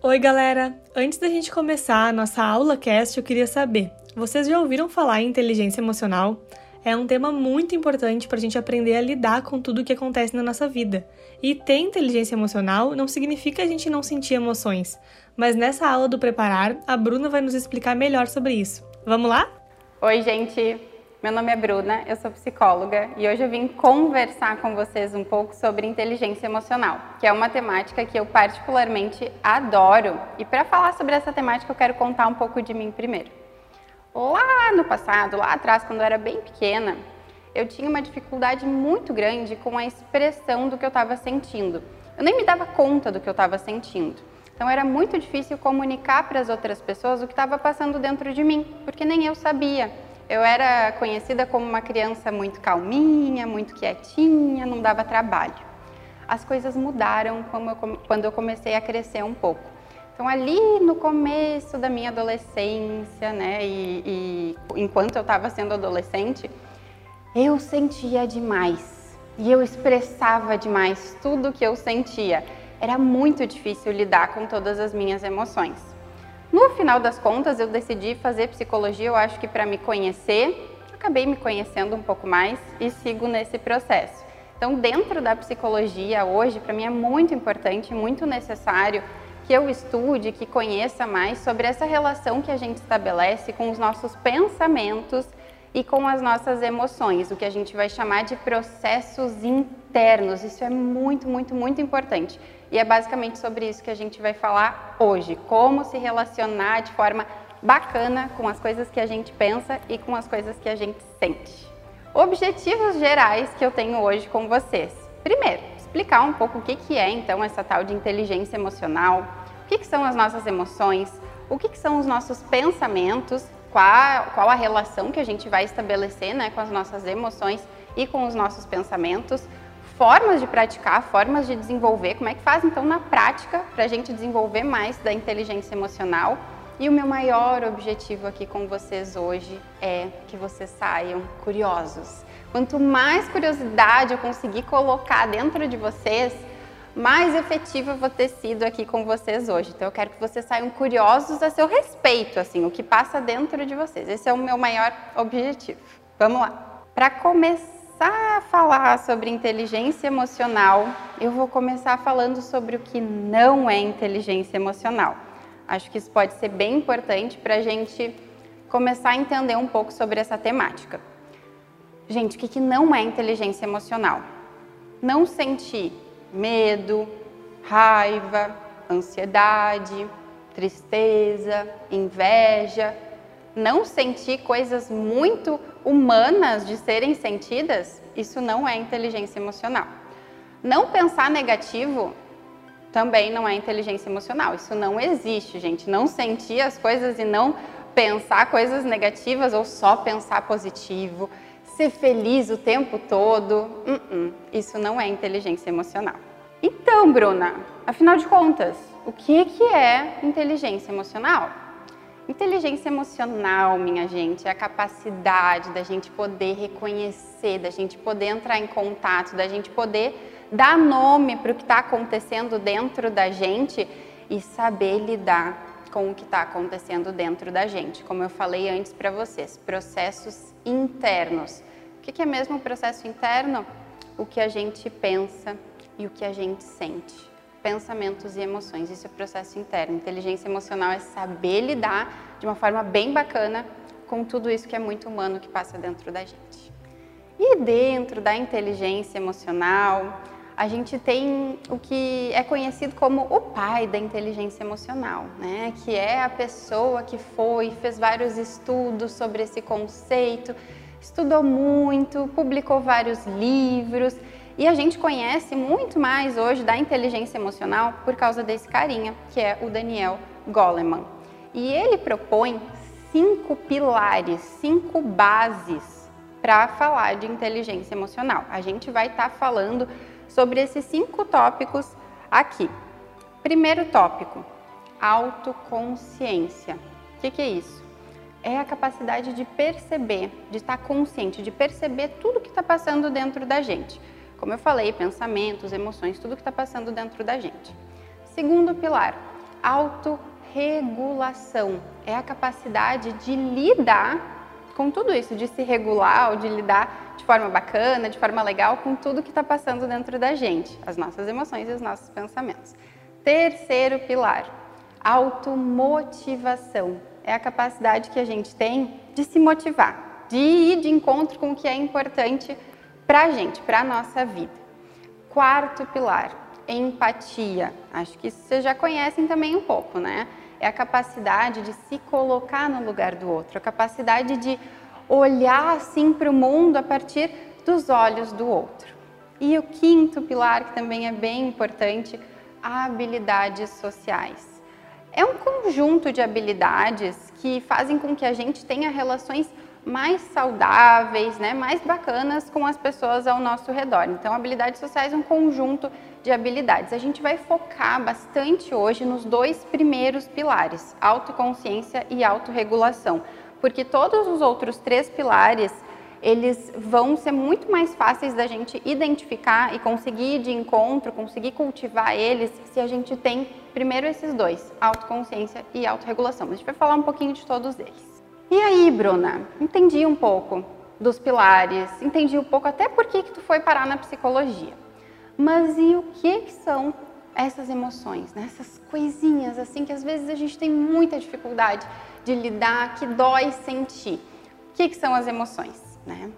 Oi, galera! Antes da gente começar a nossa aula cast, eu queria saber: vocês já ouviram falar em inteligência emocional? É um tema muito importante para a gente aprender a lidar com tudo o que acontece na nossa vida. E ter inteligência emocional não significa a gente não sentir emoções, mas nessa aula do Preparar, a Bruna vai nos explicar melhor sobre isso. Vamos lá? Oi, gente! Meu nome é Bruna, eu sou psicóloga e hoje eu vim conversar com vocês um pouco sobre inteligência emocional, que é uma temática que eu particularmente adoro. E para falar sobre essa temática, eu quero contar um pouco de mim primeiro. Lá no passado, lá atrás, quando eu era bem pequena, eu tinha uma dificuldade muito grande com a expressão do que eu estava sentindo. Eu nem me dava conta do que eu estava sentindo. Então era muito difícil comunicar para as outras pessoas o que estava passando dentro de mim, porque nem eu sabia. Eu era conhecida como uma criança muito calminha, muito quietinha, não dava trabalho. As coisas mudaram quando eu comecei a crescer um pouco. Então, ali no começo da minha adolescência, né, e, e enquanto eu estava sendo adolescente, eu sentia demais e eu expressava demais tudo o que eu sentia. Era muito difícil lidar com todas as minhas emoções. No final das contas, eu decidi fazer psicologia, eu acho que para me conhecer, acabei me conhecendo um pouco mais e sigo nesse processo. Então, dentro da psicologia, hoje, para mim é muito importante, muito necessário que eu estude, que conheça mais sobre essa relação que a gente estabelece com os nossos pensamentos e com as nossas emoções, o que a gente vai chamar de processos internos. Isso é muito, muito, muito importante. E é basicamente sobre isso que a gente vai falar hoje, como se relacionar de forma bacana com as coisas que a gente pensa e com as coisas que a gente sente. Objetivos gerais que eu tenho hoje com vocês. Primeiro, explicar um pouco o que é então essa tal de inteligência emocional, o que são as nossas emoções, o que são os nossos pensamentos, qual, qual a relação que a gente vai estabelecer né, com as nossas emoções e com os nossos pensamentos, formas de praticar, formas de desenvolver, como é que faz então na prática para a gente desenvolver mais da inteligência emocional. E o meu maior objetivo aqui com vocês hoje é que vocês saiam curiosos. Quanto mais curiosidade eu conseguir colocar dentro de vocês, mais efetiva eu vou ter sido aqui com vocês hoje. Então eu quero que vocês saiam curiosos a seu respeito, assim, o que passa dentro de vocês. Esse é o meu maior objetivo. Vamos lá. Para começar começar a falar sobre inteligência emocional, eu vou começar falando sobre o que não é inteligência emocional. Acho que isso pode ser bem importante para a gente começar a entender um pouco sobre essa temática. Gente, o que, que não é inteligência emocional? Não sentir medo, raiva, ansiedade, tristeza, inveja, não sentir coisas muito humanas de serem sentidas, isso não é inteligência emocional. Não pensar negativo também não é inteligência emocional. Isso não existe, gente. Não sentir as coisas e não pensar coisas negativas ou só pensar positivo, ser feliz o tempo todo. Uh -uh. Isso não é inteligência emocional. Então, Bruna, afinal de contas, o que, que é inteligência emocional? Inteligência emocional, minha gente, é a capacidade da gente poder reconhecer, da gente poder entrar em contato, da gente poder dar nome para o que está acontecendo dentro da gente e saber lidar com o que está acontecendo dentro da gente. Como eu falei antes para vocês, processos internos. O que é mesmo o processo interno? O que a gente pensa e o que a gente sente pensamentos e emoções. Isso é processo interno. Inteligência emocional é saber lidar de uma forma bem bacana com tudo isso que é muito humano que passa dentro da gente. E dentro da inteligência emocional, a gente tem o que é conhecido como o pai da inteligência emocional, né? Que é a pessoa que foi, fez vários estudos sobre esse conceito, estudou muito, publicou vários livros e a gente conhece muito mais hoje da inteligência emocional por causa desse carinha, que é o Daniel Goleman. E ele propõe cinco pilares, cinco bases para falar de inteligência emocional. A gente vai estar tá falando sobre esses cinco tópicos aqui. Primeiro tópico, autoconsciência. O que, que é isso? É a capacidade de perceber, de estar tá consciente, de perceber tudo que está passando dentro da gente. Como eu falei, pensamentos, emoções, tudo que está passando dentro da gente. Segundo pilar, autorregulação. É a capacidade de lidar com tudo isso, de se regular ou de lidar de forma bacana, de forma legal com tudo que está passando dentro da gente, as nossas emoções e os nossos pensamentos. Terceiro pilar, automotivação. É a capacidade que a gente tem de se motivar, de ir de encontro com o que é importante para a gente, para a nossa vida. Quarto pilar, empatia. Acho que isso vocês já conhecem também um pouco, né? é a capacidade de se colocar no lugar do outro, a capacidade de olhar assim para o mundo a partir dos olhos do outro. E o quinto pilar, que também é bem importante, habilidades sociais. É um conjunto de habilidades que fazem com que a gente tenha relações mais saudáveis, né, mais bacanas com as pessoas ao nosso redor. Então, habilidades sociais é um conjunto de habilidades. A gente vai focar bastante hoje nos dois primeiros pilares, autoconsciência e autorregulação, porque todos os outros três pilares eles vão ser muito mais fáceis da gente identificar e conseguir ir de encontro, conseguir cultivar eles, se a gente tem primeiro esses dois, autoconsciência e autorregulação. A gente vai falar um pouquinho de todos eles. E aí, Bruna, entendi um pouco dos pilares, entendi um pouco até por que, que tu foi parar na psicologia. Mas e o que, que são essas emoções, né? essas coisinhas assim que às vezes a gente tem muita dificuldade de lidar, que dói sentir. O que, que são as emoções? Né?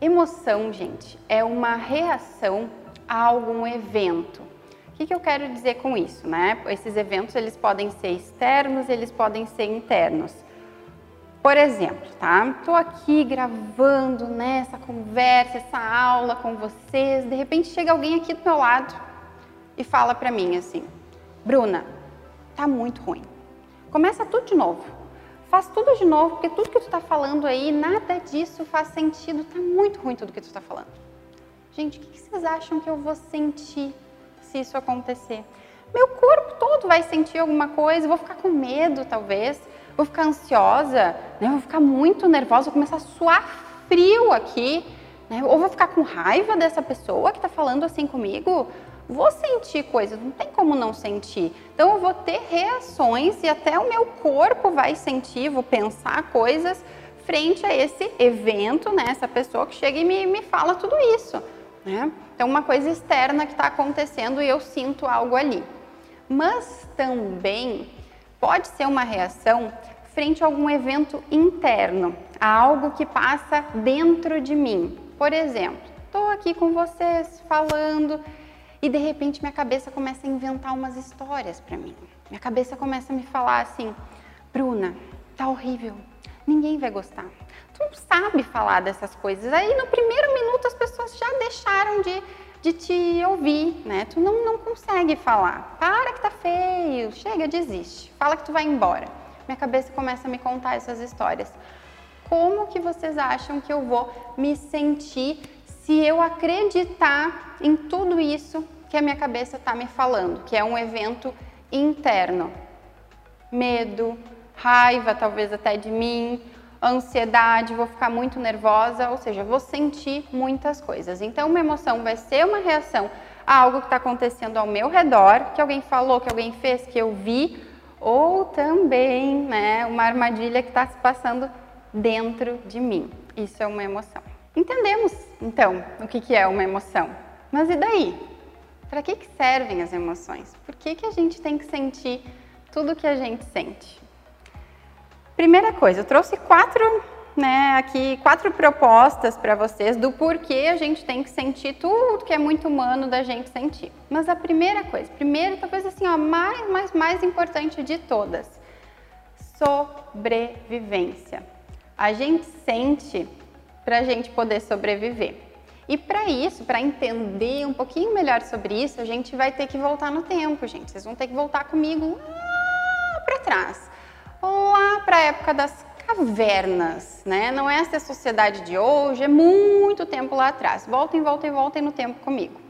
Emoção, gente, é uma reação a algum evento. O que, que eu quero dizer com isso? Né? Esses eventos eles podem ser externos, eles podem ser internos. Por exemplo, tá? Estou aqui gravando né, essa conversa, essa aula com vocês. De repente chega alguém aqui do meu lado e fala para mim assim: Bruna, tá muito ruim. Começa tudo de novo. Faz tudo de novo, porque tudo que tu está falando aí, nada disso faz sentido. Tá muito ruim tudo que tu está falando. Gente, o que vocês acham que eu vou sentir se isso acontecer? Meu corpo todo vai sentir alguma coisa, vou ficar com medo, talvez vou ficar ansiosa, né? vou ficar muito nervosa, vou começar a suar frio aqui, né? ou vou ficar com raiva dessa pessoa que está falando assim comigo. Vou sentir coisas, não tem como não sentir. Então eu vou ter reações e até o meu corpo vai sentir, vou pensar coisas frente a esse evento, né? Essa pessoa que chega e me, me fala tudo isso. Né? Então, uma coisa externa que está acontecendo e eu sinto algo ali. Mas também pode ser uma reação frente a algum evento interno, a algo que passa dentro de mim. Por exemplo, estou aqui com vocês falando e de repente minha cabeça começa a inventar umas histórias para mim. Minha cabeça começa a me falar assim: Bruna, tá horrível, ninguém vai gostar. Tu não sabe falar dessas coisas. Aí no primeiro minuto as pessoas já deixaram de de te ouvir, né? Tu não, não consegue falar. Para que tá feio, chega, desiste. Fala que tu vai embora. Minha cabeça começa a me contar essas histórias. Como que vocês acham que eu vou me sentir se eu acreditar em tudo isso que a minha cabeça está me falando, que é um evento interno? Medo, raiva, talvez até de mim, ansiedade, vou ficar muito nervosa, ou seja, vou sentir muitas coisas. Então, uma emoção vai ser uma reação a algo que está acontecendo ao meu redor, que alguém falou, que alguém fez, que eu vi, ou também né, uma armadilha que está se passando dentro de mim. Isso é uma emoção. Entendemos, então, o que, que é uma emoção. Mas e daí? Para que, que servem as emoções? Por que, que a gente tem que sentir tudo o que a gente sente? Primeira coisa, eu trouxe quatro, né, aqui quatro propostas para vocês do porquê a gente tem que sentir tudo que é muito humano da gente sentir. Mas a primeira coisa, primeira coisa assim, ó, mais, mais, mais importante de todas, sobrevivência. A gente sente para a gente poder sobreviver. E para isso, para entender um pouquinho melhor sobre isso, a gente vai ter que voltar no tempo, gente. Vocês vão ter que voltar comigo lá para trás lá para a época das cavernas, né? Não é essa sociedade de hoje, é muito tempo lá atrás. Voltem, voltem, voltem no tempo comigo.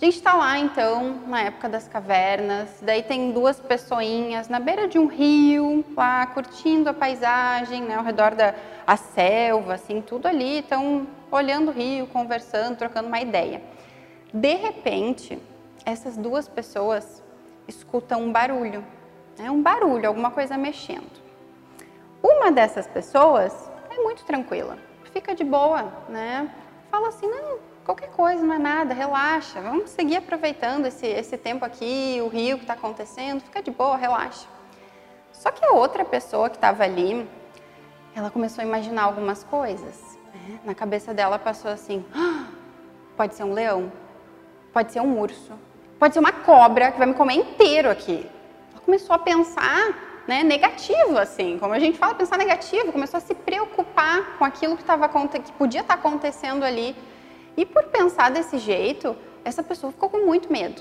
A gente está lá então, na época das cavernas, daí tem duas pessoinhas na beira de um rio, lá curtindo a paisagem, né, ao redor da a selva, assim, tudo ali, estão olhando o rio, conversando, trocando uma ideia. De repente, essas duas pessoas escutam um barulho né? um barulho, alguma coisa mexendo. Uma dessas pessoas é muito tranquila, fica de boa, né? Fala assim, não, qualquer coisa, não é nada, relaxa, vamos seguir aproveitando esse, esse tempo aqui, o rio que está acontecendo, fica de boa, relaxa. Só que a outra pessoa que estava ali, ela começou a imaginar algumas coisas. Né? Na cabeça dela passou assim: ah, pode ser um leão, pode ser um urso, pode ser uma cobra que vai me comer inteiro aqui. Começou a pensar né, negativo, assim, como a gente fala, pensar negativo, começou a se preocupar com aquilo que, tava, que podia estar tá acontecendo ali. E por pensar desse jeito, essa pessoa ficou com muito medo.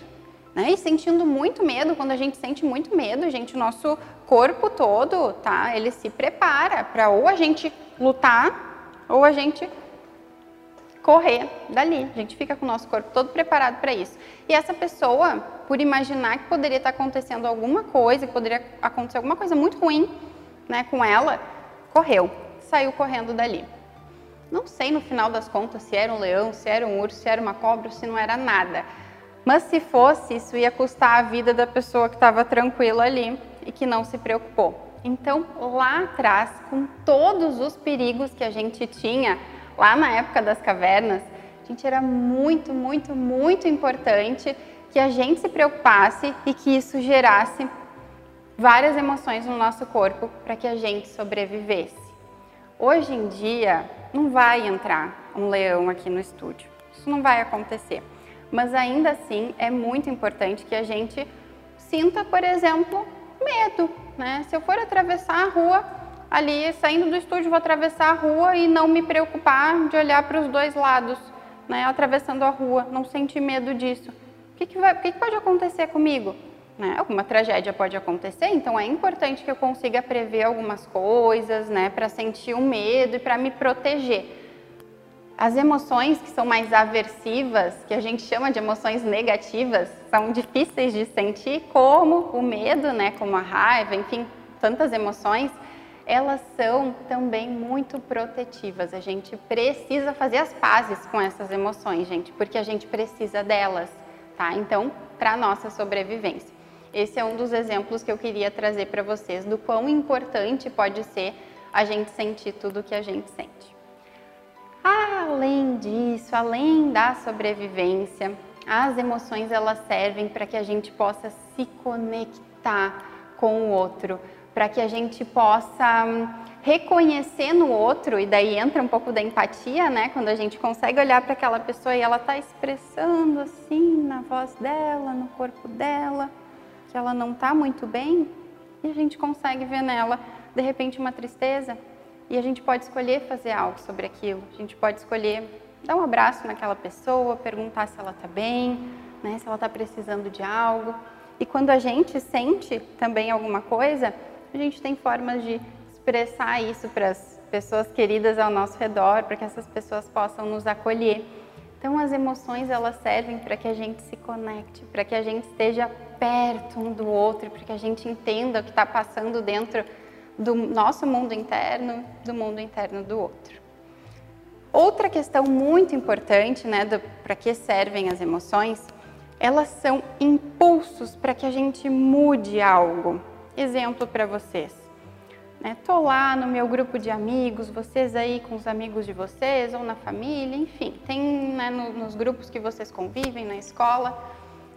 Né? E sentindo muito medo, quando a gente sente muito medo, gente, o nosso corpo todo, tá? Ele se prepara para ou a gente lutar ou a gente correr dali. A gente fica com o nosso corpo todo preparado para isso. E essa pessoa, por imaginar que poderia estar acontecendo alguma coisa, que poderia acontecer alguma coisa muito ruim, né, com ela, correu, saiu correndo dali. Não sei no final das contas se era um leão, se era um urso, se era uma cobra, se não era nada. Mas se fosse, isso ia custar a vida da pessoa que estava tranquila ali e que não se preocupou. Então, lá atrás, com todos os perigos que a gente tinha, lá na época das cavernas, gente, era muito, muito, muito importante que a gente se preocupasse e que isso gerasse várias emoções no nosso corpo para que a gente sobrevivesse. Hoje em dia, não vai entrar um leão aqui no estúdio. Isso não vai acontecer mas ainda assim é muito importante que a gente sinta, por exemplo, medo. Né? Se eu for atravessar a rua, ali saindo do estúdio, vou atravessar a rua e não me preocupar de olhar para os dois lados, né? atravessando a rua, não sentir medo disso. O que, que, vai, o que, que pode acontecer comigo? Né? Alguma tragédia pode acontecer, então é importante que eu consiga prever algumas coisas, né, para sentir o um medo e para me proteger. As emoções que são mais aversivas, que a gente chama de emoções negativas, são difíceis de sentir, como o medo, né, como a raiva, enfim, tantas emoções, elas são também muito protetivas. A gente precisa fazer as pazes com essas emoções, gente, porque a gente precisa delas, tá? Então, para nossa sobrevivência. Esse é um dos exemplos que eu queria trazer para vocês do quão importante pode ser a gente sentir tudo o que a gente sente. Além disso, além da sobrevivência, as emoções elas servem para que a gente possa se conectar com o outro, para que a gente possa hum, reconhecer no outro, e daí entra um pouco da empatia, né? Quando a gente consegue olhar para aquela pessoa e ela está expressando assim na voz dela, no corpo dela, que ela não está muito bem, e a gente consegue ver nela, de repente, uma tristeza, e a gente pode escolher fazer algo sobre aquilo. A gente pode escolher dar um abraço naquela pessoa, perguntar se ela está bem, né, se ela está precisando de algo. E quando a gente sente também alguma coisa, a gente tem formas de expressar isso para as pessoas queridas ao nosso redor, para que essas pessoas possam nos acolher. Então as emoções elas servem para que a gente se conecte, para que a gente esteja perto um do outro, para que a gente entenda o que está passando dentro do nosso mundo interno, do mundo interno do outro. Outra questão muito importante, né, para que servem as emoções, elas são impulsos para que a gente mude algo. Exemplo para vocês. Né, lá no meu grupo de amigos, vocês aí com os amigos de vocês ou na família, enfim, tem né, no, nos grupos que vocês convivem na escola.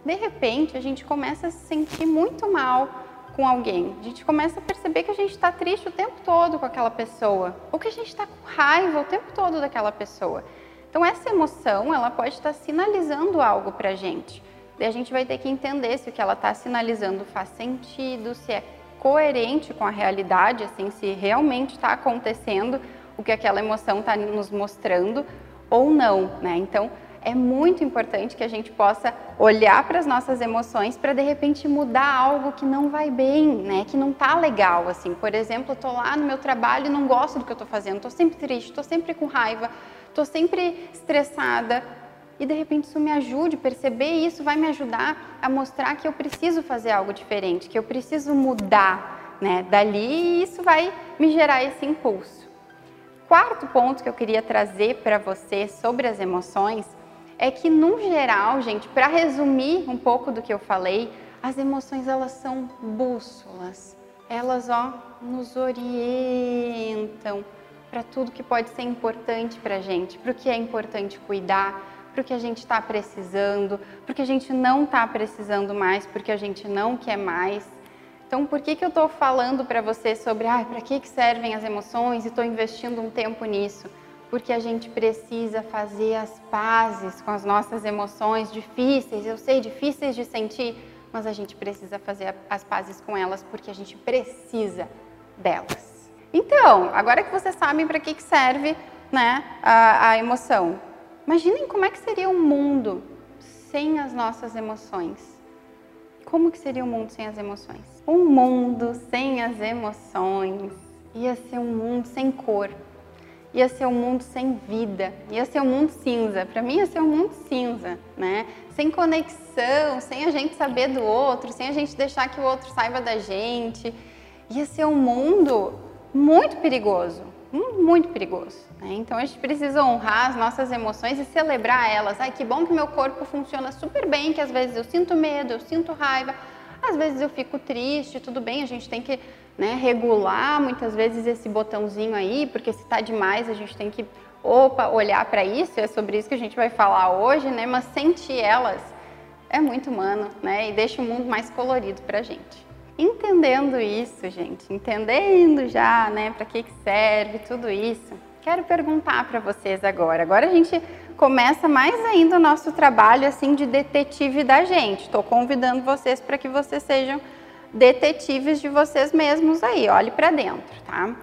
De repente, a gente começa a se sentir muito mal com alguém. A gente começa a perceber que a gente está triste o tempo todo com aquela pessoa, ou que a gente está com raiva o tempo todo daquela pessoa. Então essa emoção, ela pode estar tá sinalizando algo para gente. E a gente vai ter que entender se o que ela está sinalizando faz sentido, se é coerente com a realidade, assim, se realmente está acontecendo o que aquela emoção está nos mostrando ou não, né? Então é muito importante que a gente possa olhar para as nossas emoções para de repente mudar algo que não vai bem, né? Que não tá legal, assim. Por exemplo, eu tô lá no meu trabalho e não gosto do que eu estou fazendo, estou sempre triste, estou sempre com raiva, estou sempre estressada. E de repente isso me ajude, perceber isso vai me ajudar a mostrar que eu preciso fazer algo diferente, que eu preciso mudar, né? Dali e isso vai me gerar esse impulso. Quarto ponto que eu queria trazer para você sobre as emoções é que, no geral, gente, para resumir um pouco do que eu falei, As emoções elas são bússolas. Elas ó nos orientam para tudo que pode ser importante para a gente, para o que é importante cuidar, para o que a gente está precisando, para o que a gente não está precisando mais, porque a gente não quer mais. Então, por que, que eu estou falando para você sobre ah, para que, que servem as emoções e estou investindo um tempo nisso? Porque a gente precisa fazer as pazes com as nossas emoções difíceis, eu sei, difíceis de sentir, mas a gente precisa fazer as pazes com elas porque a gente precisa delas. Então, agora que vocês sabem para que, que serve né, a, a emoção, imaginem como é que seria um mundo sem as nossas emoções. Como que seria um mundo sem as emoções? Um mundo sem as emoções ia ser um mundo sem cor, ia ser um mundo sem vida, ia ser um mundo cinza. Para mim ia ser um mundo cinza, né? Sem conexão, sem a gente saber do outro, sem a gente deixar que o outro saiba da gente. Ia ser um mundo muito perigoso, muito perigoso. Né? Então a gente precisa honrar as nossas emoções e celebrar elas. Ai, que bom que meu corpo funciona super bem, que às vezes eu sinto medo, eu sinto raiva, às vezes eu fico triste, tudo bem, a gente tem que né, regular muitas vezes esse botãozinho aí, porque se está demais a gente tem que, opa, olhar para isso, é sobre isso que a gente vai falar hoje, né? Mas sentir elas é muito humano, né? E deixa o mundo mais colorido para a gente. Entendendo isso, gente, entendendo já, né, para que, que serve tudo isso, quero perguntar para vocês agora. Agora a gente começa mais ainda o nosso trabalho assim de detetive da gente. Estou convidando vocês para que vocês sejam detetives de vocês mesmos aí. Olhe para dentro, tá?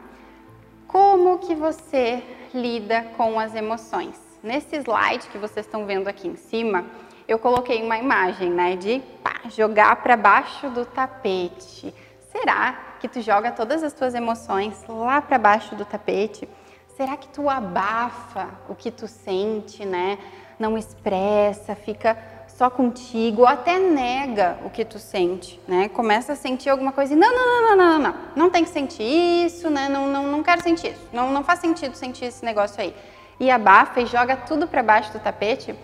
Como que você lida com as emoções? Nesse slide que vocês estão vendo aqui em cima, eu coloquei uma imagem, né, de pá, jogar para baixo do tapete. Será que tu joga todas as tuas emoções lá para baixo do tapete? Será que tu abafa o que tu sente, né? Não expressa, fica só contigo, ou até nega o que tu sente, né? Começa a sentir alguma coisa e não, não, não, não, não, não, não tem que sentir isso, né? Não, não, não quero sentir isso, não, não faz sentido sentir esse negócio aí. E abafa e joga tudo para baixo do tapete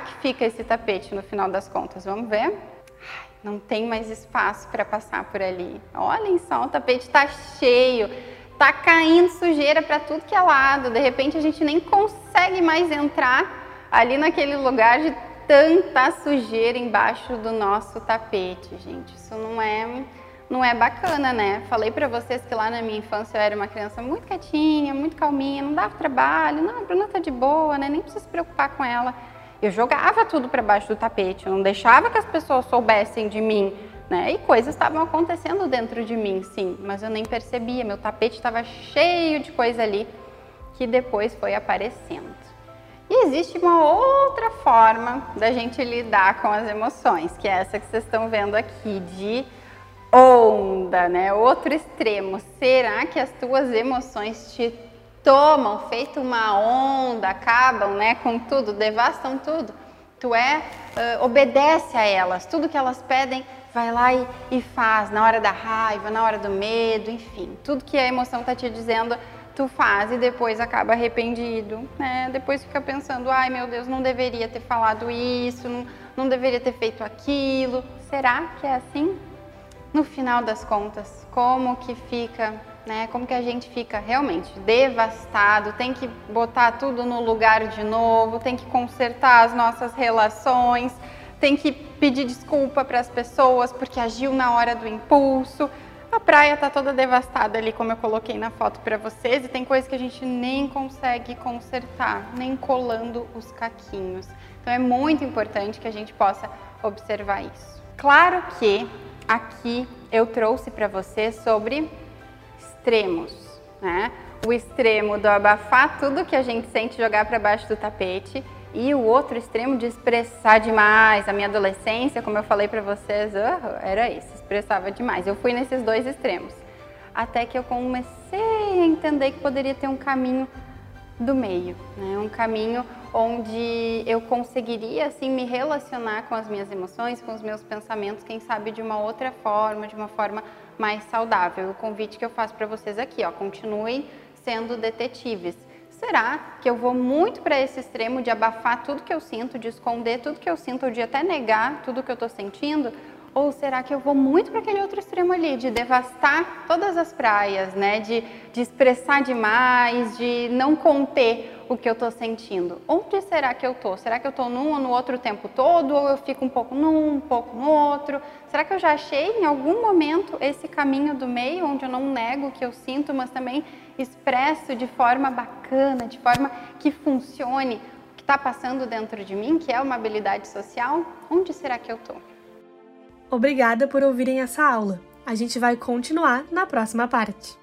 que fica esse tapete no final das contas? Vamos ver? não tem mais espaço para passar por ali. Olhem só, o tapete está cheio, está caindo sujeira para tudo que é lado. De repente a gente nem consegue mais entrar ali naquele lugar de tanta sujeira embaixo do nosso tapete, gente. Isso não é não é bacana, né? Falei para vocês que lá na minha infância eu era uma criança muito quietinha, muito calminha, não dava trabalho, não, a Bruna tá de boa, né? Nem precisa se preocupar com ela. Eu jogava tudo para baixo do tapete, eu não deixava que as pessoas soubessem de mim, né? E coisas estavam acontecendo dentro de mim, sim, mas eu nem percebia. Meu tapete estava cheio de coisa ali que depois foi aparecendo. E existe uma outra forma da gente lidar com as emoções, que é essa que vocês estão vendo aqui, de onda, né? Outro extremo. Será que as tuas emoções te tomam, feito uma onda, acabam né, com tudo, devastam tudo. Tu é, uh, obedece a elas, tudo que elas pedem, vai lá e, e, faz, na hora da raiva, na hora do medo, enfim, tudo que a emoção está te dizendo, tu faz e depois acaba arrependido, né? Depois fica pensando, ai meu Deus, não deveria ter falado isso, não, não deveria ter feito aquilo. Será que é assim? No final das contas, como que fica né? Como que a gente fica realmente devastado, tem que botar tudo no lugar de novo, tem que consertar as nossas relações, tem que pedir desculpa para as pessoas porque agiu na hora do impulso. A praia está toda devastada ali, como eu coloquei na foto para vocês, e tem coisa que a gente nem consegue consertar, nem colando os caquinhos. Então é muito importante que a gente possa observar isso. Claro que aqui eu trouxe para vocês sobre extremos, né? O extremo do abafar tudo que a gente sente jogar para baixo do tapete e o outro extremo de expressar demais. A minha adolescência, como eu falei para vocês, uh, era isso, expressava demais. Eu fui nesses dois extremos. Até que eu comecei a entender que poderia ter um caminho do meio, né? Um caminho onde eu conseguiria assim me relacionar com as minhas emoções, com os meus pensamentos, quem sabe de uma outra forma, de uma forma mais saudável. O convite que eu faço para vocês aqui, ó, continuem sendo detetives. Será que eu vou muito para esse extremo de abafar tudo que eu sinto, de esconder tudo que eu sinto, ou de até negar tudo que eu estou sentindo? Ou será que eu vou muito para aquele outro extremo ali, de devastar todas as praias, né? De, de expressar demais, de não conter o que eu estou sentindo? Onde será que eu estou? Será que eu estou num ou no outro o tempo todo? Ou eu fico um pouco num, um pouco no outro? Será que eu já achei em algum momento esse caminho do meio, onde eu não nego o que eu sinto, mas também expresso de forma bacana, de forma que funcione o que está passando dentro de mim, que é uma habilidade social? Onde será que eu estou? Obrigada por ouvirem essa aula. A gente vai continuar na próxima parte.